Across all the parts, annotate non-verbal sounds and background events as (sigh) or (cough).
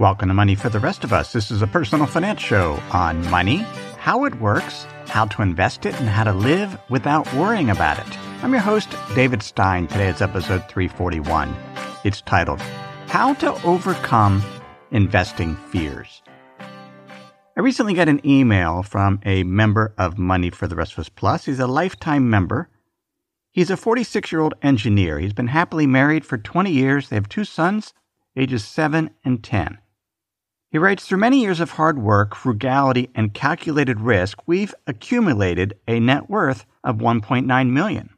Welcome to Money for the Rest of Us. This is a personal finance show on money, how it works, how to invest it, and how to live without worrying about it. I'm your host, David Stein. Today is episode 341. It's titled, How to Overcome Investing Fears. I recently got an email from a member of Money for the Rest of Us Plus. He's a lifetime member. He's a 46 year old engineer. He's been happily married for 20 years. They have two sons, ages 7 and 10. He writes Through many years of hard work, frugality, and calculated risk, we've accumulated a net worth of 1.9 million.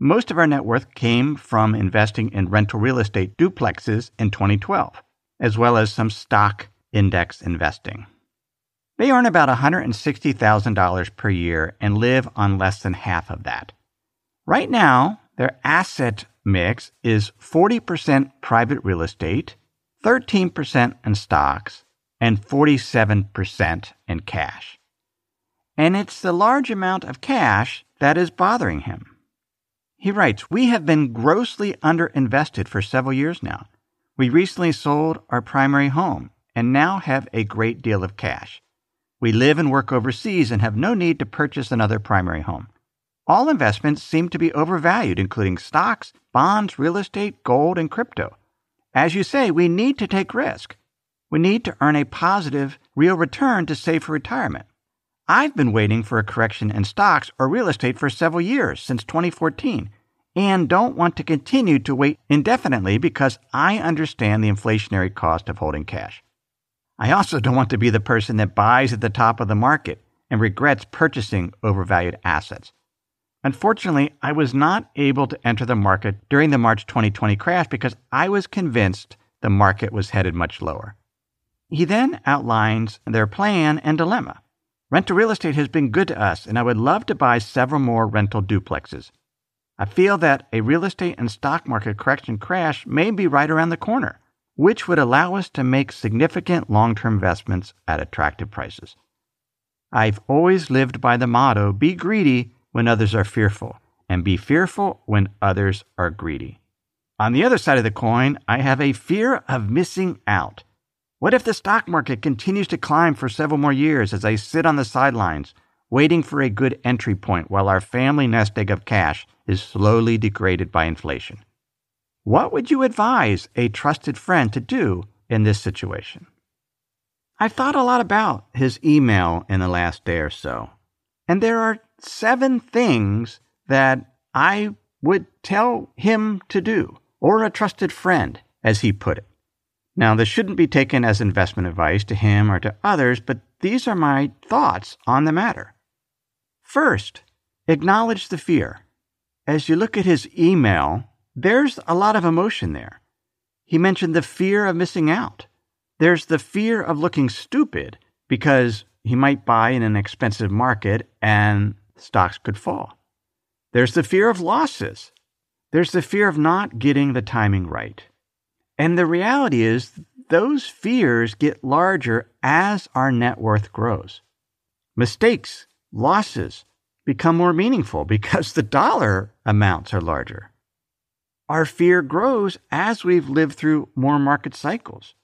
Most of our net worth came from investing in rental real estate duplexes in 2012, as well as some stock index investing. They earn about $160,000 per year and live on less than half of that. Right now, their asset mix is 40% private real estate, 13% in stocks, and 47% in cash. And it's the large amount of cash that is bothering him. He writes, We have been grossly underinvested for several years now. We recently sold our primary home and now have a great deal of cash. We live and work overseas and have no need to purchase another primary home. All investments seem to be overvalued, including stocks, bonds, real estate, gold, and crypto. As you say, we need to take risk. We need to earn a positive, real return to save for retirement. I've been waiting for a correction in stocks or real estate for several years, since 2014, and don't want to continue to wait indefinitely because I understand the inflationary cost of holding cash. I also don't want to be the person that buys at the top of the market and regrets purchasing overvalued assets. Unfortunately, I was not able to enter the market during the March 2020 crash because I was convinced the market was headed much lower. He then outlines their plan and dilemma. Rental real estate has been good to us, and I would love to buy several more rental duplexes. I feel that a real estate and stock market correction crash may be right around the corner, which would allow us to make significant long term investments at attractive prices. I've always lived by the motto be greedy when others are fearful, and be fearful when others are greedy. On the other side of the coin, I have a fear of missing out. What if the stock market continues to climb for several more years as I sit on the sidelines, waiting for a good entry point while our family nest egg of cash is slowly degraded by inflation? What would you advise a trusted friend to do in this situation? I've thought a lot about his email in the last day or so, and there are seven things that I would tell him to do, or a trusted friend, as he put it. Now, this shouldn't be taken as investment advice to him or to others, but these are my thoughts on the matter. First, acknowledge the fear. As you look at his email, there's a lot of emotion there. He mentioned the fear of missing out. There's the fear of looking stupid because he might buy in an expensive market and stocks could fall. There's the fear of losses. There's the fear of not getting the timing right. And the reality is, those fears get larger as our net worth grows. Mistakes, losses become more meaningful because the dollar amounts are larger. Our fear grows as we've lived through more market cycles.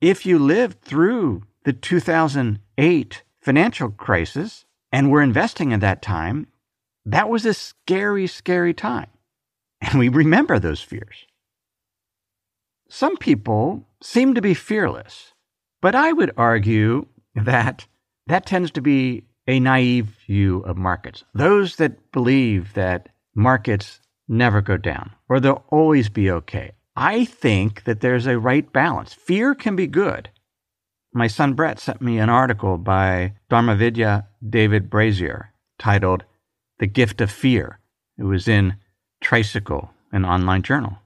If you lived through the 2008 financial crisis and were investing at that time, that was a scary, scary time. And we remember those fears. Some people seem to be fearless, but I would argue that that tends to be a naive view of markets. Those that believe that markets never go down or they'll always be okay. I think that there's a right balance. Fear can be good. My son Brett sent me an article by Dharmavidya David Brazier titled The Gift of Fear. It was in Tricycle, an online journal.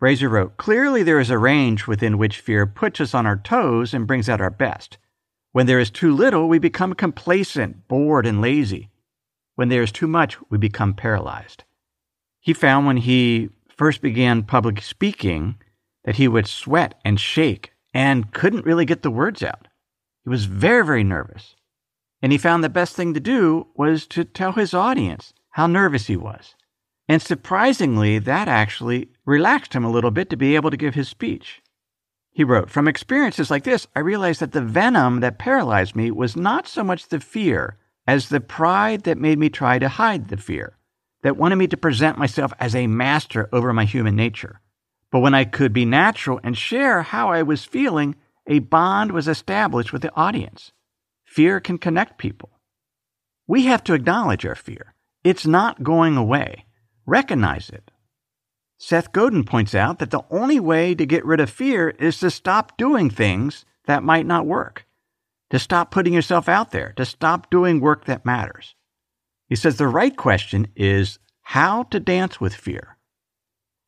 Brazier wrote Clearly, there is a range within which fear puts us on our toes and brings out our best. When there is too little, we become complacent, bored, and lazy. When there is too much, we become paralyzed. He found when he first began public speaking that he would sweat and shake and couldn't really get the words out. He was very, very nervous. And he found the best thing to do was to tell his audience how nervous he was. And surprisingly, that actually relaxed him a little bit to be able to give his speech. He wrote, From experiences like this, I realized that the venom that paralyzed me was not so much the fear as the pride that made me try to hide the fear, that wanted me to present myself as a master over my human nature. But when I could be natural and share how I was feeling, a bond was established with the audience. Fear can connect people. We have to acknowledge our fear. It's not going away. Recognize it. Seth Godin points out that the only way to get rid of fear is to stop doing things that might not work, to stop putting yourself out there, to stop doing work that matters. He says the right question is how to dance with fear.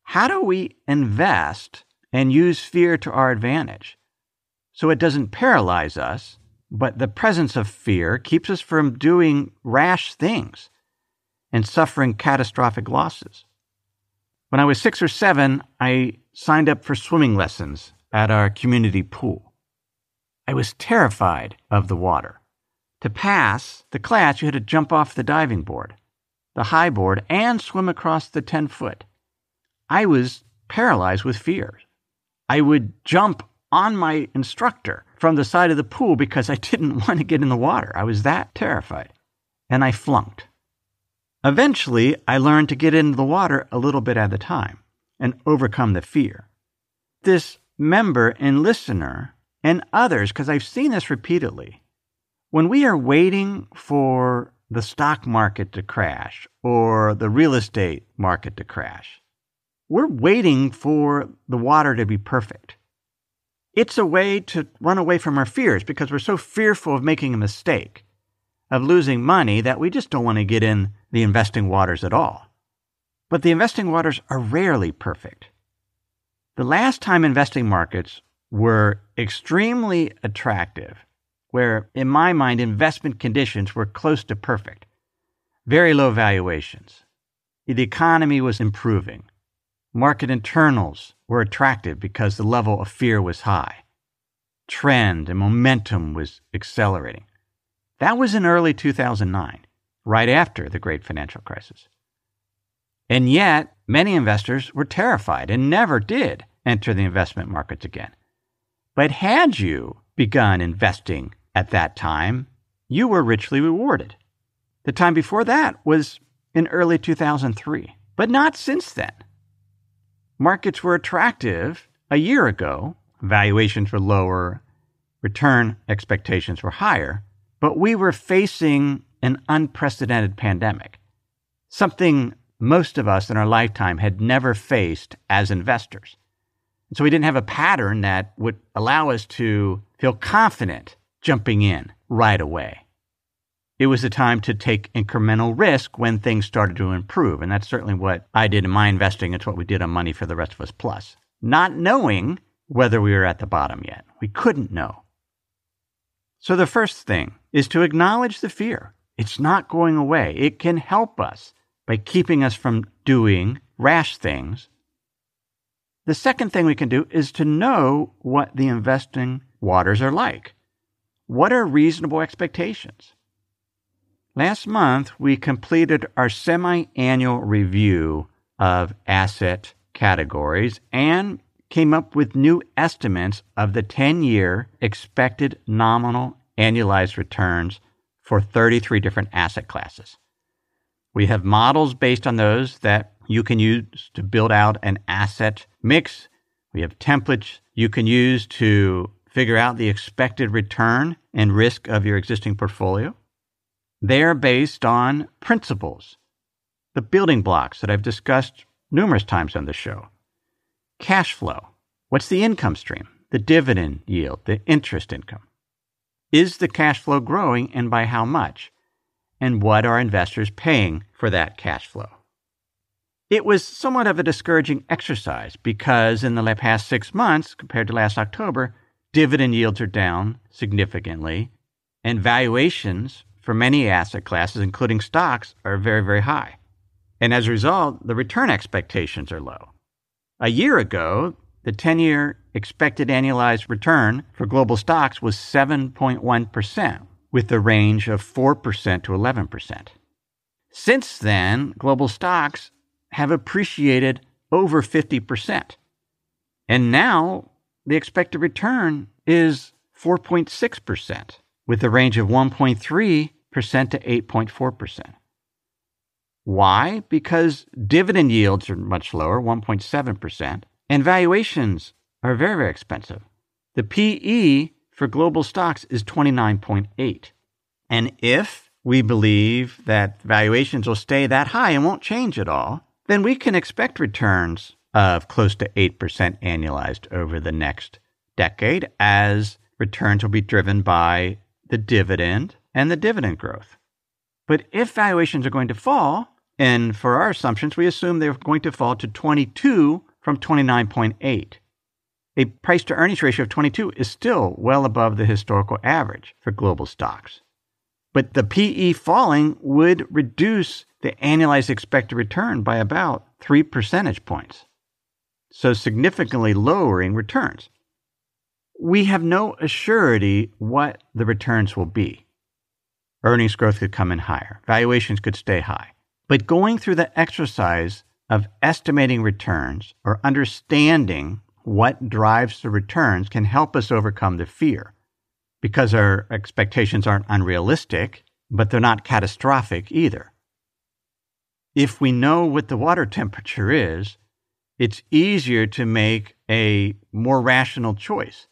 How do we invest and use fear to our advantage so it doesn't paralyze us but the presence of fear keeps us from doing rash things and suffering catastrophic losses. When I was six or seven, I signed up for swimming lessons at our community pool. I was terrified of the water. To pass the class, you had to jump off the diving board, the high board, and swim across the 10 foot. I was paralyzed with fear. I would jump on my instructor from the side of the pool because I (laughs) didn't want to get in the water. I was that terrified. And I flunked. Eventually, I learned to get into the water a little bit at a time and overcome the fear. This member and listener and others, because I've seen this repeatedly, when we are waiting for the stock market to crash or the real estate market to crash, we're waiting for the water to be perfect. It's a way to run away from our fears because we're so fearful of making a mistake, of losing money, that we just don't want to get in the investing waters at all. But the investing waters are rarely perfect. The last time investing markets were extremely attractive, where, in my mind, investment conditions were close to perfect, very low valuations, the economy was improving, Market internals were attractive because the level of fear was high. Trend and momentum was accelerating. That was in early 2009, right after the great financial crisis. And yet, many investors were terrified and never did enter the investment markets again. But had you begun investing at that time, you were richly rewarded. The time before that was in early 2003, but not since then. Markets were attractive a year ago, valuations were lower, return expectations were higher, but we were facing an unprecedented pandemic, something most of us in our lifetime had never faced as investors. And so we didn't have a pattern that would allow us to feel confident jumping in right away. It was a time to take incremental risk when things started to improve. And that's certainly what I did in my investing. It's what we did on Money for the Rest of Us Plus, not knowing whether we were at the bottom yet. We couldn't know. So the first thing is to acknowledge the fear. It's not going away. It can help us by keeping us from doing rash things. The second thing we can do is to know what the investing waters are like. What are reasonable expectations? Last month, we completed our semi annual review of asset categories and came up with new estimates of the 10 year expected nominal annualized returns for 33 different asset classes. We have models based on those that you can use to build out an asset mix. We have templates you can use to figure out the expected return and risk of your existing portfolio. They are based on principles, the building blocks that I've discussed numerous times on the show. Cash flow. What's the income stream? The dividend yield, the interest income. Is the cash flow growing and by how much? And what are investors paying for that cash flow? It was somewhat of a discouraging exercise because in the past six months, compared to last October, dividend yields are down significantly, and valuations for many asset classes, including stocks, are very, very high. And as a result, the return expectations are low. A year ago, the 10 year expected annualized return for global stocks was 7.1%, with a range of 4% to 11%. Since then, global stocks have appreciated over 50%. And now the expected return is 4.6%, with a range of 1.3% to 8.4%. Why? Because dividend yields are much lower, 1.7%, and valuations are very, very expensive. The PE for global stocks is 29.8. And if we believe that valuations will stay that high and won't change at all, then we can expect returns of close to 8% annualized over the next decade as returns will be driven by the dividend and the dividend growth. But if valuations are going to fall, and for our assumptions, we assume they're going to fall to 22 from 29.8. A price to earnings ratio of 22 is still well above the historical average for global stocks. But the PE falling would reduce the annualized expected return by about 3 percentage points, so significantly lowering returns. We have no assurity what the returns will be. Earnings growth could come in higher, valuations could stay high. But going through the exercise of estimating returns or understanding what drives the returns can help us overcome the fear because our expectations aren't unrealistic, but they're not catastrophic either. If we know what the water temperature is, it's easier to make a more rational choice.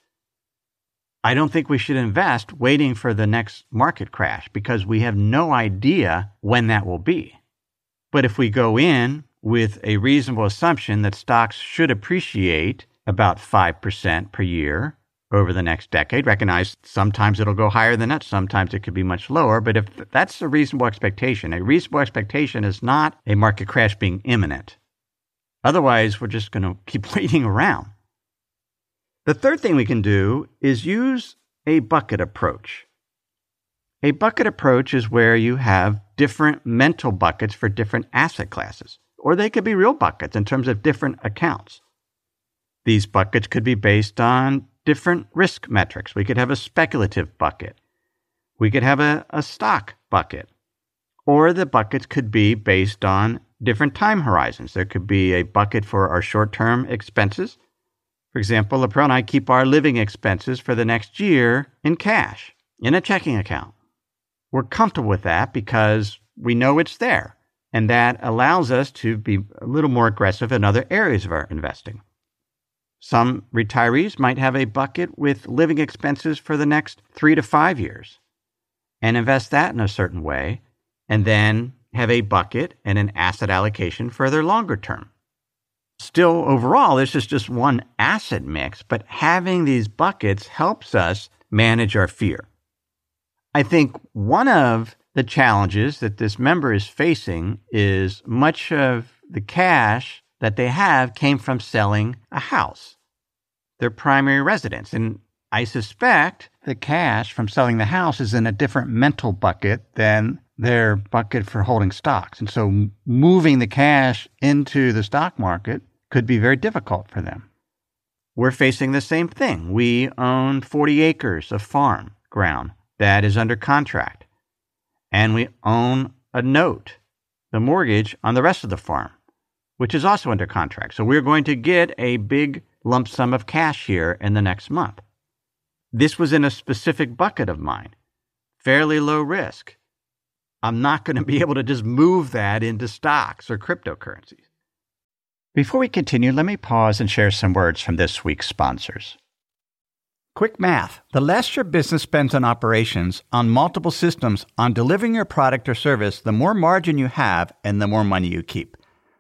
I don't think we should invest waiting for the next market crash because we have no idea when that will be. But if we go in with a reasonable assumption that stocks should appreciate about 5% per year over the next decade. Recognize sometimes it'll go higher than that, sometimes it could be much lower. But if that's a reasonable expectation, a reasonable expectation is not a market crash being imminent. Otherwise, we're just going to keep (laughs) waiting around. The third thing we can do is use a bucket approach. A bucket approach is where you have different mental buckets for different asset classes, or they could be real buckets in terms of different accounts. These buckets could be based on different risk metrics. We could have a speculative bucket. We could have a, a stock bucket. Or the buckets could be based on different time horizons. There could be a bucket for our short term expenses. For example, LaPro and I keep our living expenses for the next year in cash, in a checking account. We're comfortable with that because we know it's there, and that allows us to be a little more aggressive in other areas of our investing. Some retirees might have a bucket with living expenses for the next three to five years and invest that in a certain way, and then have a bucket and an asset allocation for their longer term. Still, overall, this is just one asset mix, but having these buckets helps us manage our fear. I think one of the challenges that this member is facing is much of the cash that they have came from selling a house, their primary residence. And I suspect the cash from selling the house is in a different mental bucket than their bucket for holding stocks. And so moving the cash into the stock market could be very difficult for them. We're facing the same thing. We own 40 acres of farm ground that is under contract, and we own a note, the mortgage on the rest of the farm which is also under contract. So we're going to get a big lump sum of cash here in the next month. This was in a specific bucket of mine, fairly low risk. I'm not going (laughs) to be able to just move that into stocks or cryptocurrencies. Before we continue, let me pause and share some words from this week's sponsors. Quick math the less your business spends on operations, on multiple systems, on delivering your product or service, the more margin you have and the more money you keep.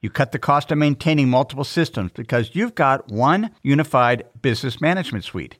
You cut the cost of maintaining multiple systems because you've got one unified business management suite.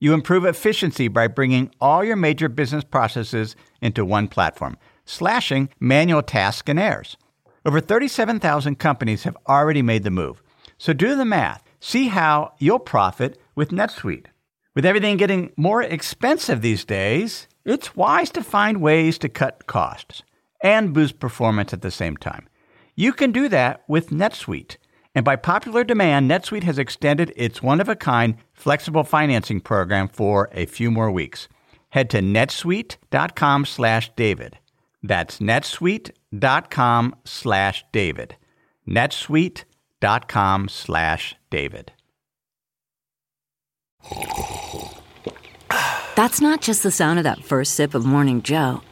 You improve efficiency by bringing all your major business processes into one platform, slashing manual tasks and errors. Over 37,000 companies have already made the move. So do the math. See how you'll profit with NetSuite. With everything getting more expensive these days, it's wise to find ways to cut costs and boost performance at the same time. You can do that with NetSuite. And by popular demand, NetSuite has extended its one of a kind flexible financing program for a few more weeks. Head to netsuite.com slash David. That's netsuite.com slash David. netsuite.com slash David. That's not just the sound of that first sip of Morning Joe.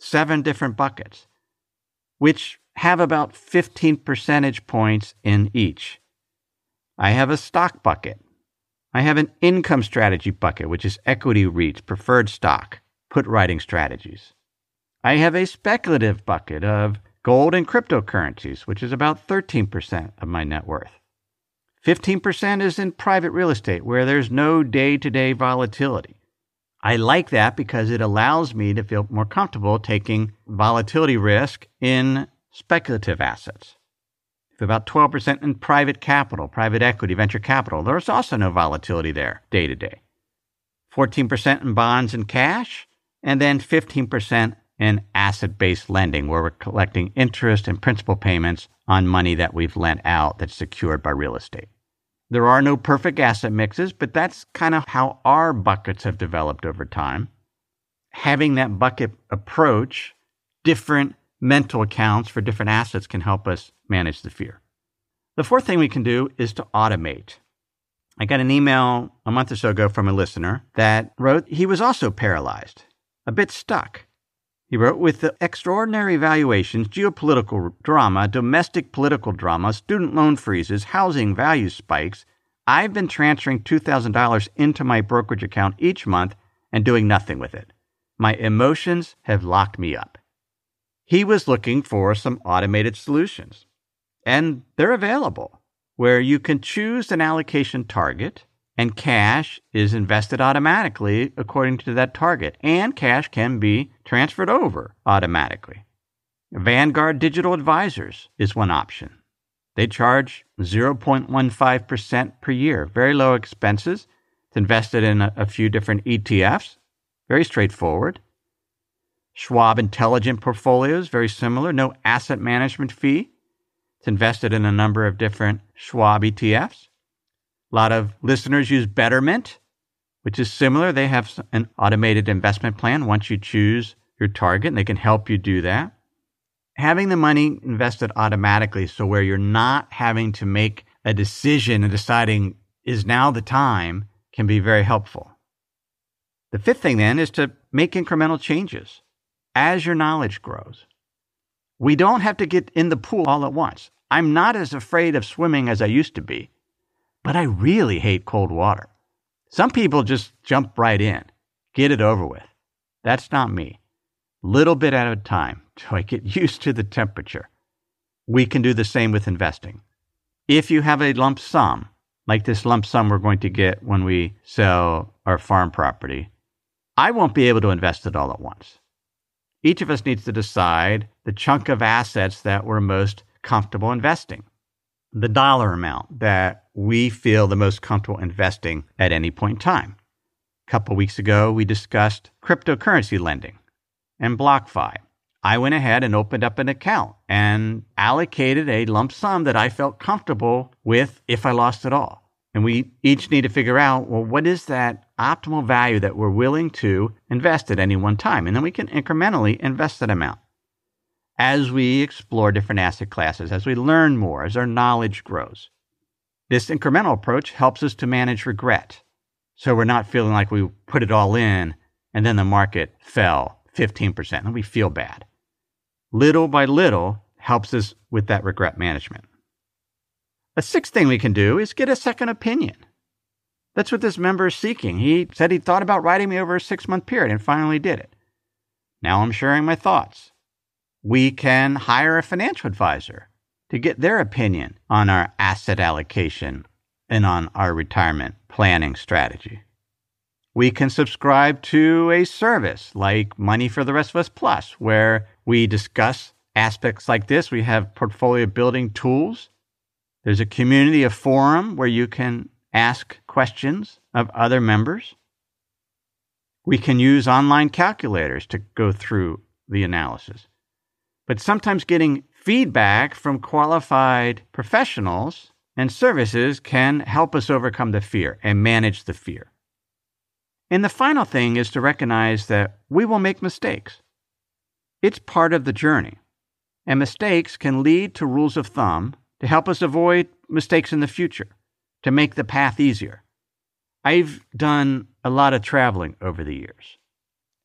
seven different buckets, which have about 15 percentage points in each. I have a stock bucket. I have an income strategy bucket, which is equity REITs, preferred stock, put writing strategies. I have a speculative bucket of gold and cryptocurrencies, which is about 13% of my net worth. 15% is in private real estate where there's no day to day volatility. I like that because it allows me to feel more comfortable taking volatility risk in speculative assets. About 12% in private capital, private equity, venture capital. There's also no volatility there day to day. 14% in bonds and cash, and then 15% in asset based lending, where we're collecting interest and principal payments on money that we've lent out that's secured by real estate. There are no perfect asset mixes, but that's kind of how our buckets have developed over time. Having that bucket approach, different mental accounts for different assets can help us manage the fear. The fourth thing we can do is to automate. I got an email a month or so ago from a listener that wrote he was also paralyzed, a bit stuck. He wrote, with the extraordinary valuations, geopolitical drama, domestic political drama, student loan freezes, housing value spikes, I've been transferring $2,000 into my brokerage account each month and doing nothing with it. My emotions have locked me up. He was looking for some automated solutions, and they're available where you can choose an allocation target and cash is invested automatically according to that target, and cash can be transferred over automatically. Vanguard Digital Advisors is one option. They charge 0.15% per year, very low expenses. It's invested in a, a few different ETFs, very straightforward. Schwab Intelligent Portfolios, very similar, no asset management fee. It's invested in a number of different Schwab ETFs. A lot of listeners use Betterment, which is similar. They have an automated investment plan once you choose your target, and they can help you do that. Having the money invested automatically, so where you're not having to make a decision and deciding is now the time, can be very helpful. The fifth thing then is to make incremental changes as your knowledge grows. We don't have to get in the pool all at once. I'm not as afraid of swimming as I used to be but I really hate cold water. Some people just jump right in, get it over with. That's not me. Little bit at a time till I get (laughs) used to the temperature. We can do the same with investing. If you have a lump sum, like this lump sum we're going to get when we sell our farm property, I won't be able to invest it all at once. Each of us needs to decide the chunk of assets that we're most comfortable investing the dollar amount that we feel the most comfortable investing at any point in time. A couple weeks ago, we discussed cryptocurrency lending and BlockFi. I went ahead and opened up an account and allocated a lump sum that I felt comfortable with if I lost it all. And we each need to figure out, well, what is that optimal value that we're willing to invest at any one time? And then we can incrementally invest that amount. As we explore different asset classes, as we learn more, as our knowledge grows. This incremental approach helps us to manage regret. So we're not feeling like we put it all in and then the market fell 15% and we feel bad. Little by little helps us with that regret management. A sixth thing we can do is get a second opinion. That's what this member is seeking. He said he thought about writing me over a six month period and finally did it. Now I'm sharing my thoughts. We can hire a financial advisor to get their opinion on our asset allocation and on our retirement planning strategy. We can subscribe to a service like Money for the Rest of Us Plus, where we discuss aspects like this. We have portfolio building tools there's a community, a forum where you can ask questions of other members. We can use online calculators to go through the analysis. But sometimes getting feedback from qualified professionals and services can help us overcome the fear and manage the fear. And the final thing is to recognize that we will make mistakes. It's part of the journey. And mistakes can lead to rules of thumb to help us avoid mistakes in the future, to make the path easier. I've done a lot of traveling over the years.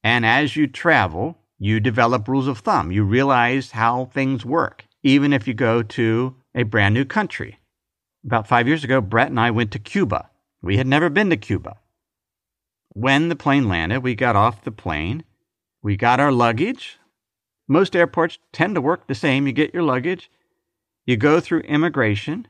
And as you travel, you develop rules of thumb. You realize how things work, even if you go to a brand new country. About five years ago, Brett and I went to Cuba. We had never been to Cuba. When the plane landed, we got off the plane. We got our luggage. Most airports tend to work the same. You get your luggage, you go through immigration,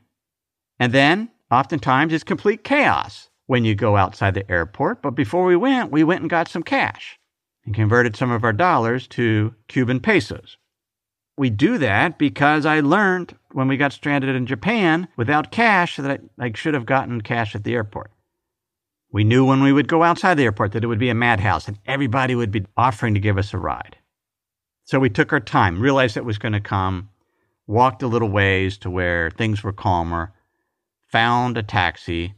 and then oftentimes it's complete chaos when you go outside the airport. But before we went, we went and got some cash and converted some of our dollars to Cuban pesos. We do that because I learned when we got stranded in Japan without cash that I, I should have gotten cash at the airport. We knew when we would go outside the airport that it would be a madhouse and everybody would be offering to give us a ride. So we took our time, realized it was going to come, walked a little ways to where things were calmer, found a taxi,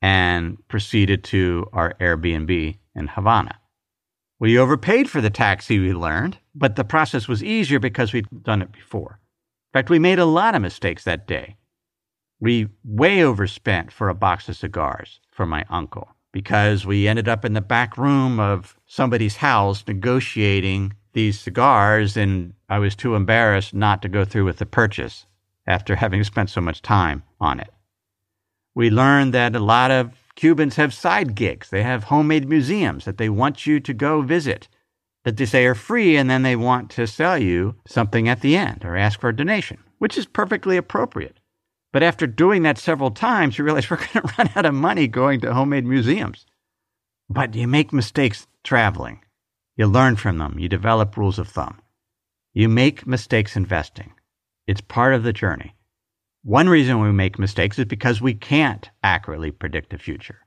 and proceeded to our Airbnb in Havana. We overpaid for the taxi, we learned, but the process was easier because we'd done it before. In fact, we made a lot of mistakes that day. We way overspent for a box of cigars for my uncle because we ended up in the back room of somebody's house negotiating these cigars, and I was too embarrassed not to go through with the purchase after (laughs) having spent so much time on it. We learned that a lot of Cubans have side gigs. They have homemade museums that they want you to go visit, that they say are free, and then they want to sell you something at the end or ask for a donation, which is perfectly appropriate. But after doing that several times, you realize (laughs) we're going to run out of money going to homemade museums. But you make mistakes traveling. You learn from them. You develop rules of thumb. You make mistakes investing. It's part of the journey. One reason we make mistakes is because we can't accurately predict the future.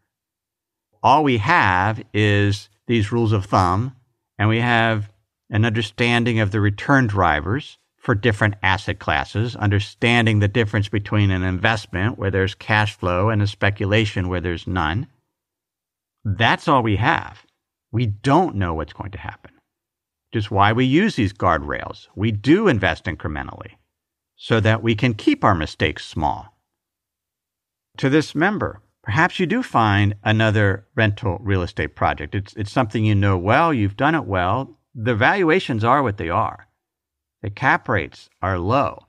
All we have is these rules of thumb, and we have an understanding of the return drivers for different asset classes, understanding the difference between an investment where there's cash flow and a speculation where there's none. That's all we have. We don't know what's going to happen. Just why we use these guardrails. We do invest incrementally so that we can keep our mistakes small. To this member, perhaps you do find another rental real estate project. It's, it's something you know well, you've done it well. The valuations are what they are, the cap rates are low.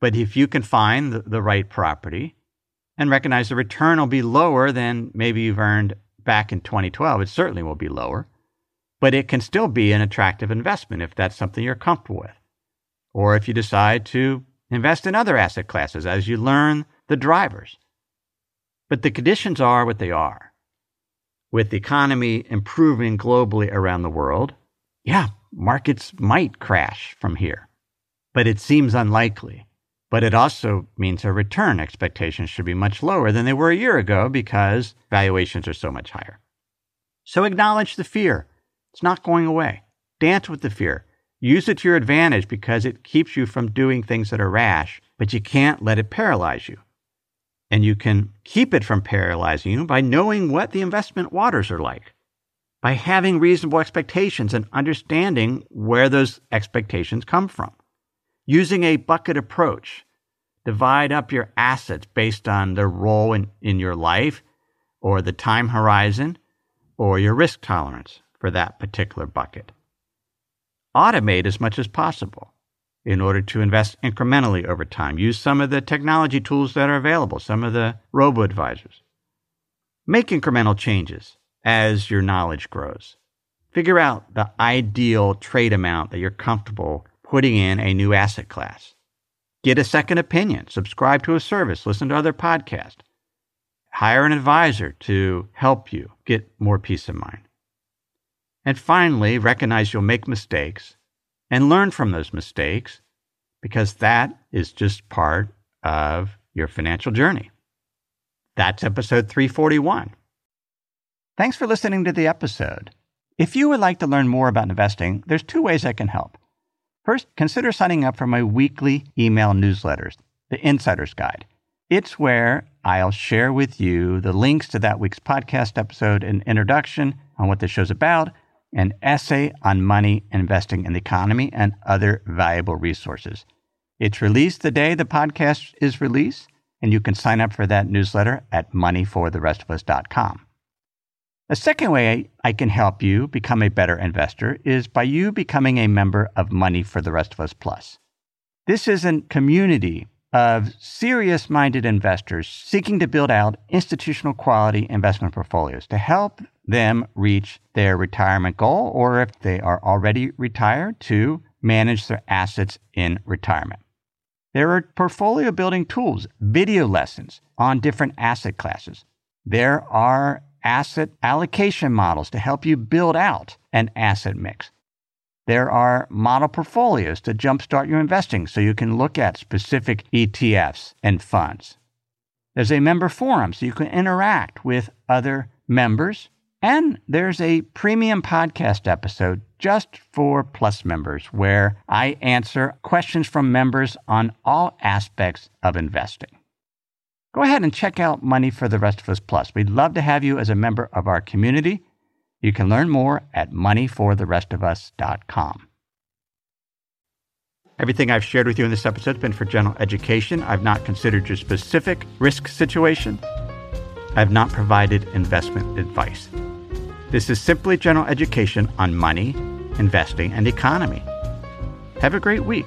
But if you can find the, the right property and recognize the return will be lower than maybe you've earned back in 2012, it certainly will be lower, but it can still be an attractive investment if that's something you're comfortable with. Or if you decide to invest in other asset classes as you learn the drivers. But the conditions are what they are. With the economy improving globally around the world, yeah, markets might crash from here, but it seems unlikely. But it also means our return expectations should be much lower than they were a year ago because valuations are so much higher. So acknowledge the fear. It's not going away. Dance with the fear. Use it to your advantage because it keeps you from doing things that are rash, but you can't let it paralyze you. And you can keep it from paralyzing you by knowing what the investment waters are like, by having reasonable expectations and understanding where those expectations come from. Using a bucket approach, divide up your assets based on their role in, in your life or the time horizon or your risk tolerance for that particular bucket. Automate as much as possible in order to invest incrementally over time. Use some of the technology tools that are available, some of the robo advisors. Make incremental changes as your knowledge grows. Figure out the ideal trade amount that you're comfortable putting in a new asset class. Get a second opinion, subscribe to a service, listen to other podcasts. Hire an advisor to help you get more peace of mind. And finally, recognize you'll make mistakes and learn from those mistakes because that is just part of your financial journey. That's episode 341. Thanks for listening to the episode. If you would like to learn more about investing, there's two ways I can help. First, consider signing up for my weekly email newsletters, The Insider's Guide. It's where I'll share with you the links to that week's podcast episode and introduction on what the show's about, an essay on money, investing, in the economy, and other valuable resources. It's released the day the podcast is released, and you can sign up for that newsletter at moneyfortherestofus.com. A second way I can help you become a better investor is by you becoming a member of Money for the Rest of Us Plus. This is a community of serious minded investors seeking to build out institutional quality investment portfolios to help them reach their retirement goal, or if they are already retired, to manage their assets in retirement. There are portfolio building tools, video lessons on different asset classes. There are asset allocation models to help you build out an asset mix. There are model portfolios to jumpstart your investing so you can look at specific ETFs and funds. There's a member forum so you can interact with other members and there's a premium podcast episode just for Plus members where I answer questions from members on all aspects of investing. Go ahead and check out Money for the Rest of Us Plus. We'd love to have you as a member of our community. You can learn more at moneyfortherestofus.com. Everything I've shared with you in this episode has been for general education. I've not considered your specific risk situation. I've not provided investment advice. This is simply general education on money, investing, and economy. Have a great week.